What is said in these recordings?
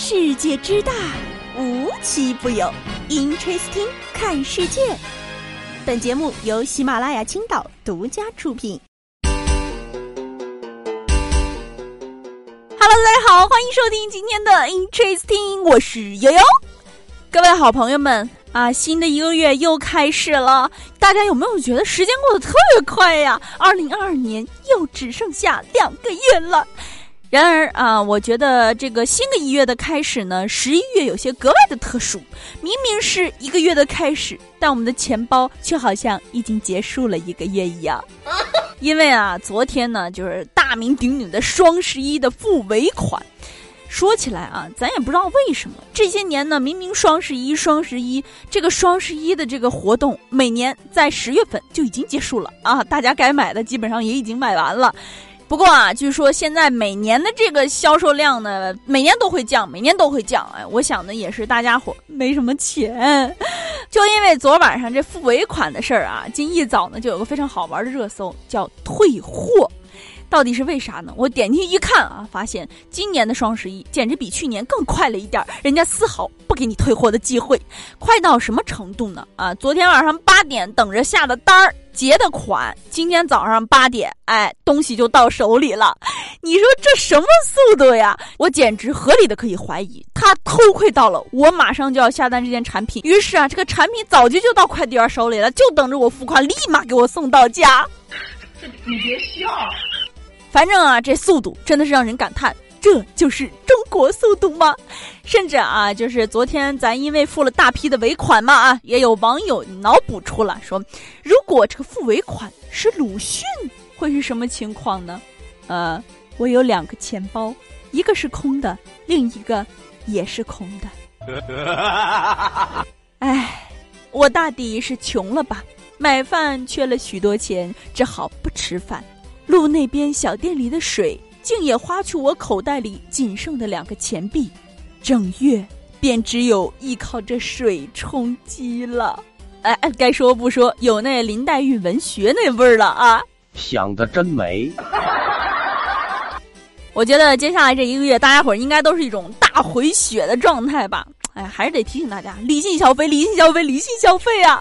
世界之大，无奇不有。Interesting，看世界。本节目由喜马拉雅青岛独家出品。Hello，大家好，欢迎收听今天的 Interesting，我是悠悠。各位好朋友们啊，新的一个月又开始了，大家有没有觉得时间过得特别快呀？二零二二年又只剩下两个月了。然而啊，我觉得这个新的一月的开始呢，十一月有些格外的特殊。明明是一个月的开始，但我们的钱包却好像已经结束了一个月一样。因为啊，昨天呢就是大名鼎鼎的双十一的付尾款。说起来啊，咱也不知道为什么这些年呢，明明双十一、双十一这个双十一的这个活动，每年在十月份就已经结束了啊，大家该买的基本上也已经买完了。不过啊，据说现在每年的这个销售量呢，每年都会降，每年都会降。哎，我想呢，也是大家伙没什么钱，就因为昨晚上这付尾款的事儿啊，今一早呢就有个非常好玩的热搜，叫退货。到底是为啥呢？我点进去一看啊，发现今年的双十一简直比去年更快了一点儿，人家丝毫不给你退货的机会，快到什么程度呢？啊，昨天晚上八点等着下的单儿。结的款，今天早上八点，哎，东西就到手里了。你说这什么速度呀？我简直合理的可以怀疑，他偷窥到了我马上就要下单这件产品。于是啊，这个产品早就就到快递员手里了，就等着我付款，立马给我送到家。这你别笑，反正啊，这速度真的是让人感叹。这就是中国速度吗？甚至啊，就是昨天咱因为付了大批的尾款嘛啊，也有网友脑补出了说，如果这个付尾款是鲁迅，会是什么情况呢？呃，我有两个钱包，一个是空的，另一个也是空的。哎，我大抵是穷了吧？买饭缺了许多钱，只好不吃饭。路那边小店里的水。竟也花去我口袋里仅剩的两个钱币，整月便只有依靠这水充饥了。哎，该说不说，有那林黛玉文学那味儿了啊！想的真美。我觉得接下来这一个月，大家伙儿应该都是一种大回血的状态吧？哎，还是得提醒大家，理性消费，理性消费，理性消费啊！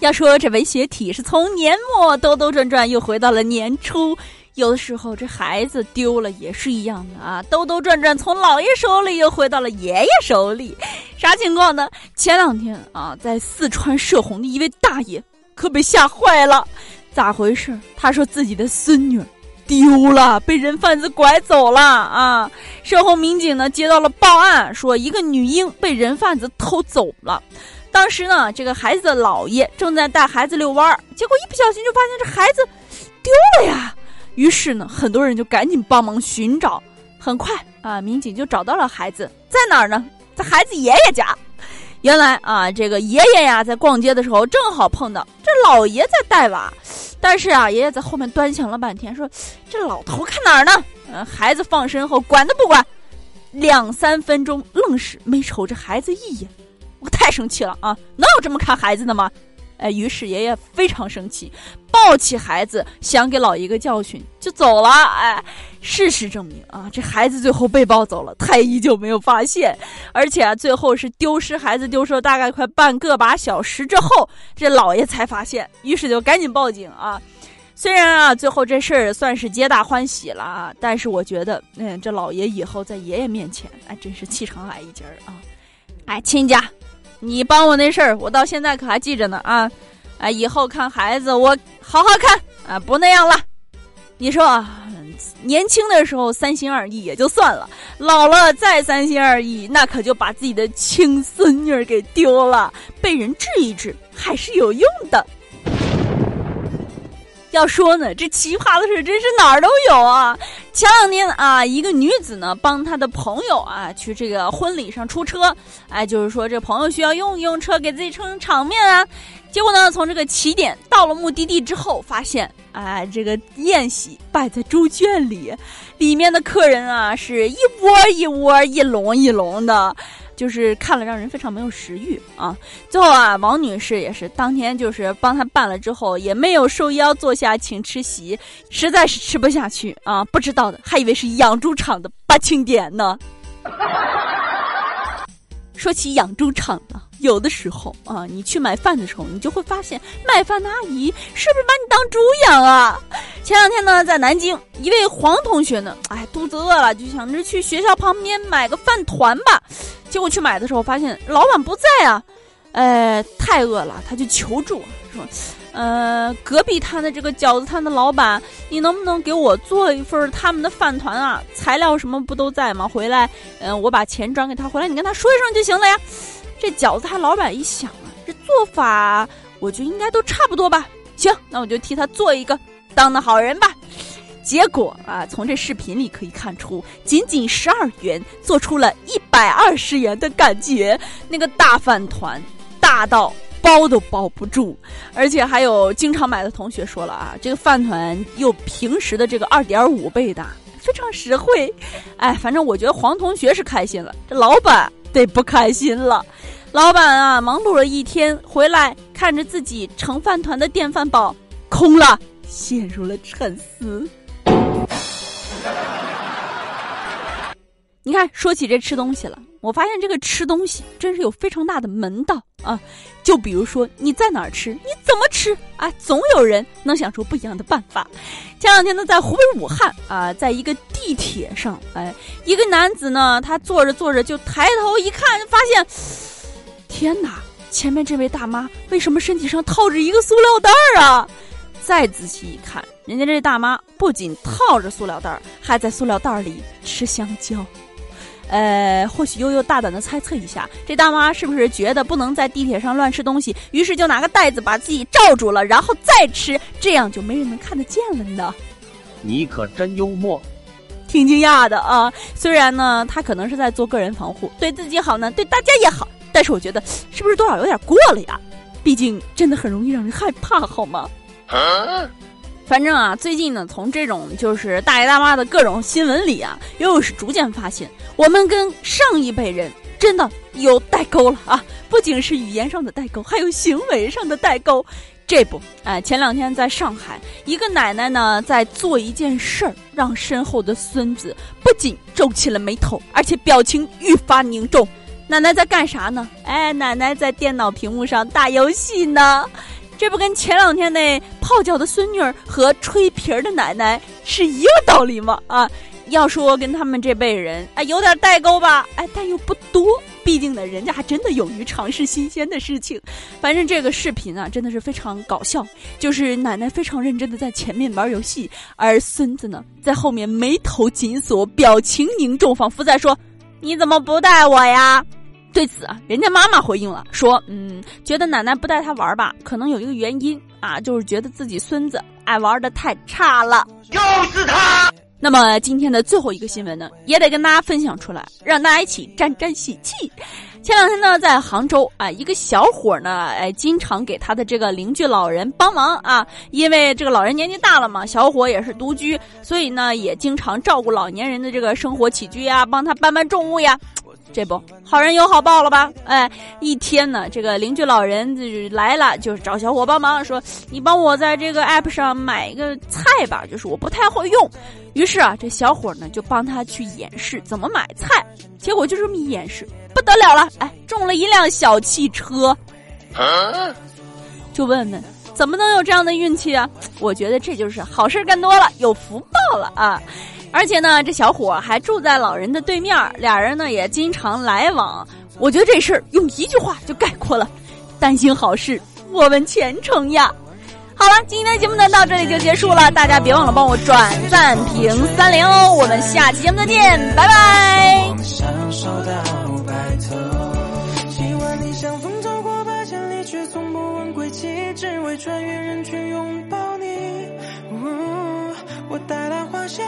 要说这文学体是从年末兜兜转转又回到了年初。有的时候，这孩子丢了也是一样的啊，兜兜转转从姥爷手里又回到了爷爷手里，啥情况呢？前两天啊，在四川射洪的一位大爷可被吓坏了，咋回事？他说自己的孙女丢了，被人贩子拐走了啊！射洪民警呢接到了报案，说一个女婴被人贩子偷走了。当时呢，这个孩子的姥爷正在带孩子遛弯儿，结果一不小心就发现这孩子丢了呀。于是呢，很多人就赶紧帮忙寻找。很快啊，民警就找到了孩子在哪儿呢？在孩子爷爷家。原来啊，这个爷爷呀，在逛街的时候正好碰到这老爷在带娃，但是啊，爷爷在后面端详了半天，说：“这老头看哪儿呢？”嗯，孩子放身后，管都不管，两三分钟愣是没瞅着孩子一眼。我太生气了啊！能有这么看孩子的吗？哎，于是爷爷非常生气，抱起孩子想给老爷一个教训，就走了。哎，事实证明啊，这孩子最后被抱走了，太医就没有发现，而且啊，最后是丢失孩子丢失了大概快半个把小时之后，这老爷才发现，于是就赶紧报警啊。虽然啊，最后这事儿算是皆大欢喜了啊，但是我觉得，嗯，这老爷以后在爷爷面前，哎，真是气场矮一截儿啊。哎，亲家。你帮我那事儿，我到现在可还记着呢啊！啊，以后看孩子我好好看啊，不那样了。你说，年轻的时候三心二意也就算了，老了再三心二意，那可就把自己的亲孙女给丢了。被人治一治还是有用的。要说呢，这奇葩的事真是哪儿都有啊！前两天啊，一个女子呢帮她的朋友啊去这个婚礼上出车，哎，就是说这朋友需要用一用车给自己撑场面啊。结果呢，从这个起点到了目的地之后，发现哎，这个宴席摆在猪圈里，里面的客人啊是一窝一窝、一笼一笼的。就是看了让人非常没有食欲啊！最后啊，王女士也是当天就是帮他办了之后，也没有受邀坐下请吃席，实在是吃不下去啊！不知道的还以为是养猪场的八庆典呢。说起养猪场呢，有的时候啊，你去买饭的时候，你就会发现卖饭的阿姨是不是把你当猪养啊？前两天呢，在南京，一位黄同学呢，哎，肚子饿了，就想着去学校旁边买个饭团吧。结果去买的时候，发现老板不在啊，呃，太饿了，他就求助说。呃，隔壁摊的这个饺子摊的老板，你能不能给我做一份他们的饭团啊？材料什么不都在吗？回来，嗯，我把钱转给他，回来你跟他说一声就行了呀。这饺子摊老板一想啊，这做法我觉得应该都差不多吧。行，那我就替他做一个，当个好人吧。结果啊，从这视频里可以看出，仅仅十二元做出了一百二十元的感觉，那个大饭团大到。包都包不住，而且还有经常买的同学说了啊，这个饭团又平时的这个二点五倍大，非常实惠。哎，反正我觉得黄同学是开心了，这老板得不开心了。老板啊，忙碌了一天回来，看着自己盛饭团的电饭煲空了，陷入了沉思。你看，说起这吃东西了，我发现这个吃东西真是有非常大的门道啊！就比如说你在哪儿吃，你怎么吃啊，总有人能想出不一样的办法。前两天呢，在湖北武汉啊，在一个地铁上，哎，一个男子呢，他坐着坐着就抬头一看，发现，天哪，前面这位大妈为什么身体上套着一个塑料袋儿啊？再仔细一看，人家这大妈不仅套着塑料袋儿，还在塑料袋里吃香蕉。呃，或许悠悠大胆的猜测一下，这大妈是不是觉得不能在地铁上乱吃东西，于是就拿个袋子把自己罩住了，然后再吃，这样就没人能看得见了呢？你可真幽默，挺惊讶的啊！虽然呢，他可能是在做个人防护，对自己好呢，对大家也好，但是我觉得是不是多少有点过了呀？毕竟真的很容易让人害怕，好吗？反正啊，最近呢，从这种就是大爷大妈的各种新闻里啊，又是逐渐发现，我们跟上一辈人真的有代沟了啊！不仅是语言上的代沟，还有行为上的代沟。这不，哎，前两天在上海，一个奶奶呢在做一件事儿，让身后的孙子不仅皱起了眉头，而且表情愈发凝重。奶奶在干啥呢？哎，奶奶在电脑屏幕上打游戏呢。这不跟前两天那泡脚的孙女儿和吹皮儿的奶奶是一个道理吗？啊，要说跟他们这辈人哎有点代沟吧，哎，但又不多，毕竟呢，人家还真的勇于尝试新鲜的事情。反正这个视频啊，真的是非常搞笑，就是奶奶非常认真的在前面玩游戏，而孙子呢在后面眉头紧锁，表情凝重，仿佛在说：“你怎么不带我呀？”对此啊，人家妈妈回应了，说：“嗯，觉得奶奶不带他玩吧，可能有一个原因啊，就是觉得自己孙子爱玩的太差了。”就是他。那么今天的最后一个新闻呢，也得跟大家分享出来，让大家一起沾沾喜气。前两天呢，在杭州啊，一个小伙呢，哎，经常给他的这个邻居老人帮忙啊，因为这个老人年纪大了嘛，小伙也是独居，所以呢，也经常照顾老年人的这个生活起居呀，帮他搬搬重物呀。这不好人有好报了吧？哎，一天呢，这个邻居老人就来了，就是找小伙帮忙，说你帮我在这个 app 上买一个菜吧，就是我不太会用。于是啊，这小伙呢就帮他去演示怎么买菜，结果就这么一演示，不得了了，哎，中了一辆小汽车。就问问，怎么能有这样的运气啊？我觉得这就是好事干多了，有福报了啊。而且呢，这小伙还住在老人的对面，俩人呢也经常来往。我觉得这事儿用一句话就概括了：担心好事，我们前程呀。好了，今天的节目呢到这里就结束了，大家别忘了帮我转赞评三连哦。我们下期节目再见，拜拜。只为穿越人群拥抱你，呜、哦我带来花香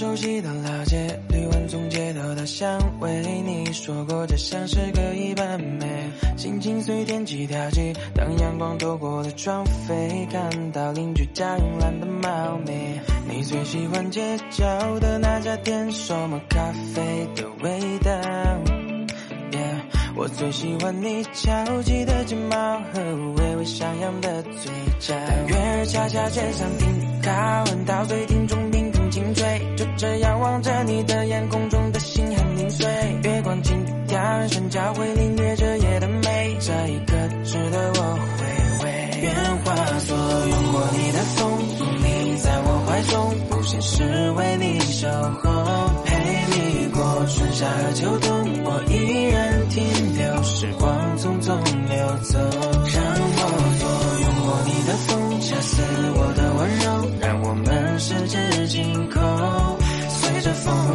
熟悉的老街，绿湾从街头到巷尾，你说过这像是个一般美。心情随天气调剂，当阳光透过的窗扉，看到邻居家慵懒的猫咪。你。最喜欢街角的那家店，什么咖啡的味道。Yeah，我最喜欢你翘起的睫毛和微微上扬的嘴角。月儿恰恰卷上听靠，闻到最听中频频轻吹，就这样望着你的眼，空中的心很零碎。月光轻跳，身交会领略这夜的美，这一刻值得我回味。愿化作拥过你的风，拥你在我怀中，不现实为你守候，陪你过春夏和秋冬，我依然停留，时光匆匆流走，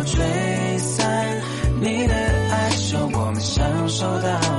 吹散你的哀愁，我们享受到。